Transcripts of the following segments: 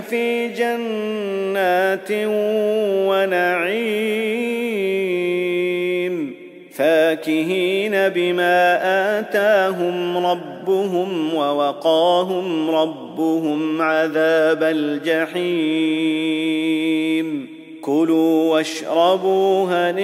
في جنات ونعيم. فاكهين بما آتاهم ربهم ووقاهم ربهم عذاب الجحيم. كلوا واشربوا هنيئا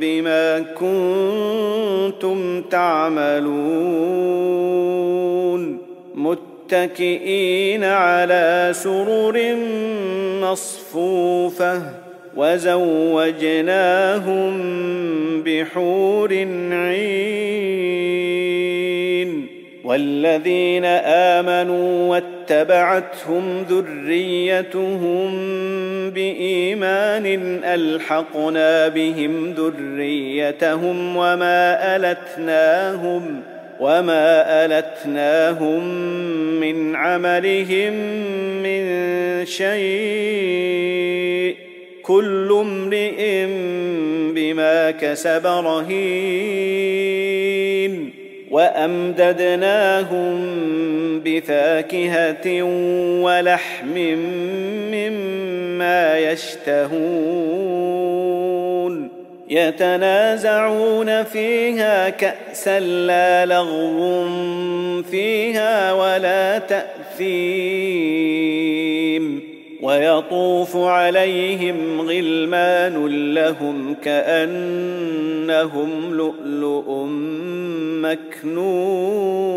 بما كنتم تعملون. متكئين على سرر مصفوفة وزوجناهم بحور عين والذين آمنوا واتبعتهم ذريتهم بإيمان ألحقنا بهم ذريتهم وما ألتناهم وما التناهم من عملهم من شيء كل امرئ بما كسب رهين وامددناهم بفاكهه ولحم مما يشتهون يتنازعون فيها كأسا لا لغو فيها ولا تأثيم ويطوف عليهم غلمان لهم كأنهم لؤلؤ مكنون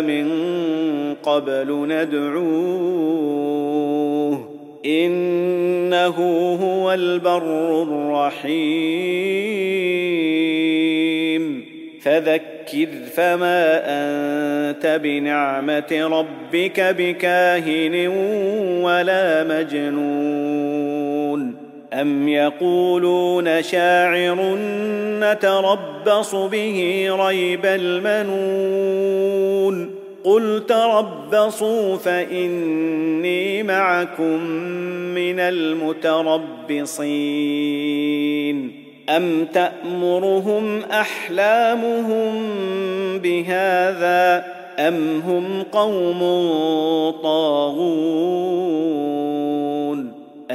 من قبل ندعوه انه هو البر الرحيم فذكر فما انت بنعمه ربك بكاهن ولا مجنون ام يقولون شاعر نتربص به ريب المنون قل تربصوا فاني معكم من المتربصين ام تامرهم احلامهم بهذا ام هم قوم طاغون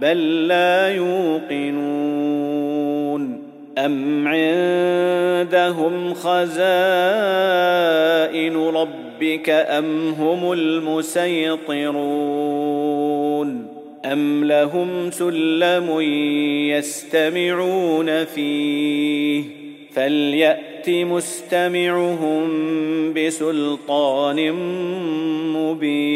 بل لا يوقنون. أم عندهم خزائن ربك أم هم المسيطرون؟ أم لهم سلم يستمعون فيه؟ فليأت مستمعهم بسلطان مبين.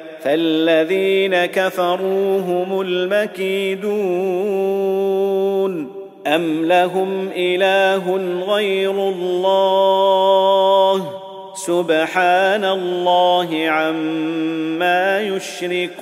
فالذين كفروا هم المكيدون أم لهم إله غير الله سبحان الله عما يشركون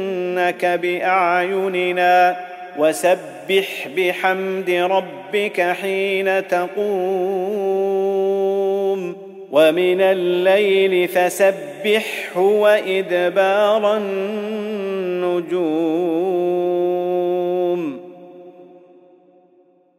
فانك باعيننا وسبح بحمد ربك حين تقوم ومن الليل فسبحه وادبار النجوم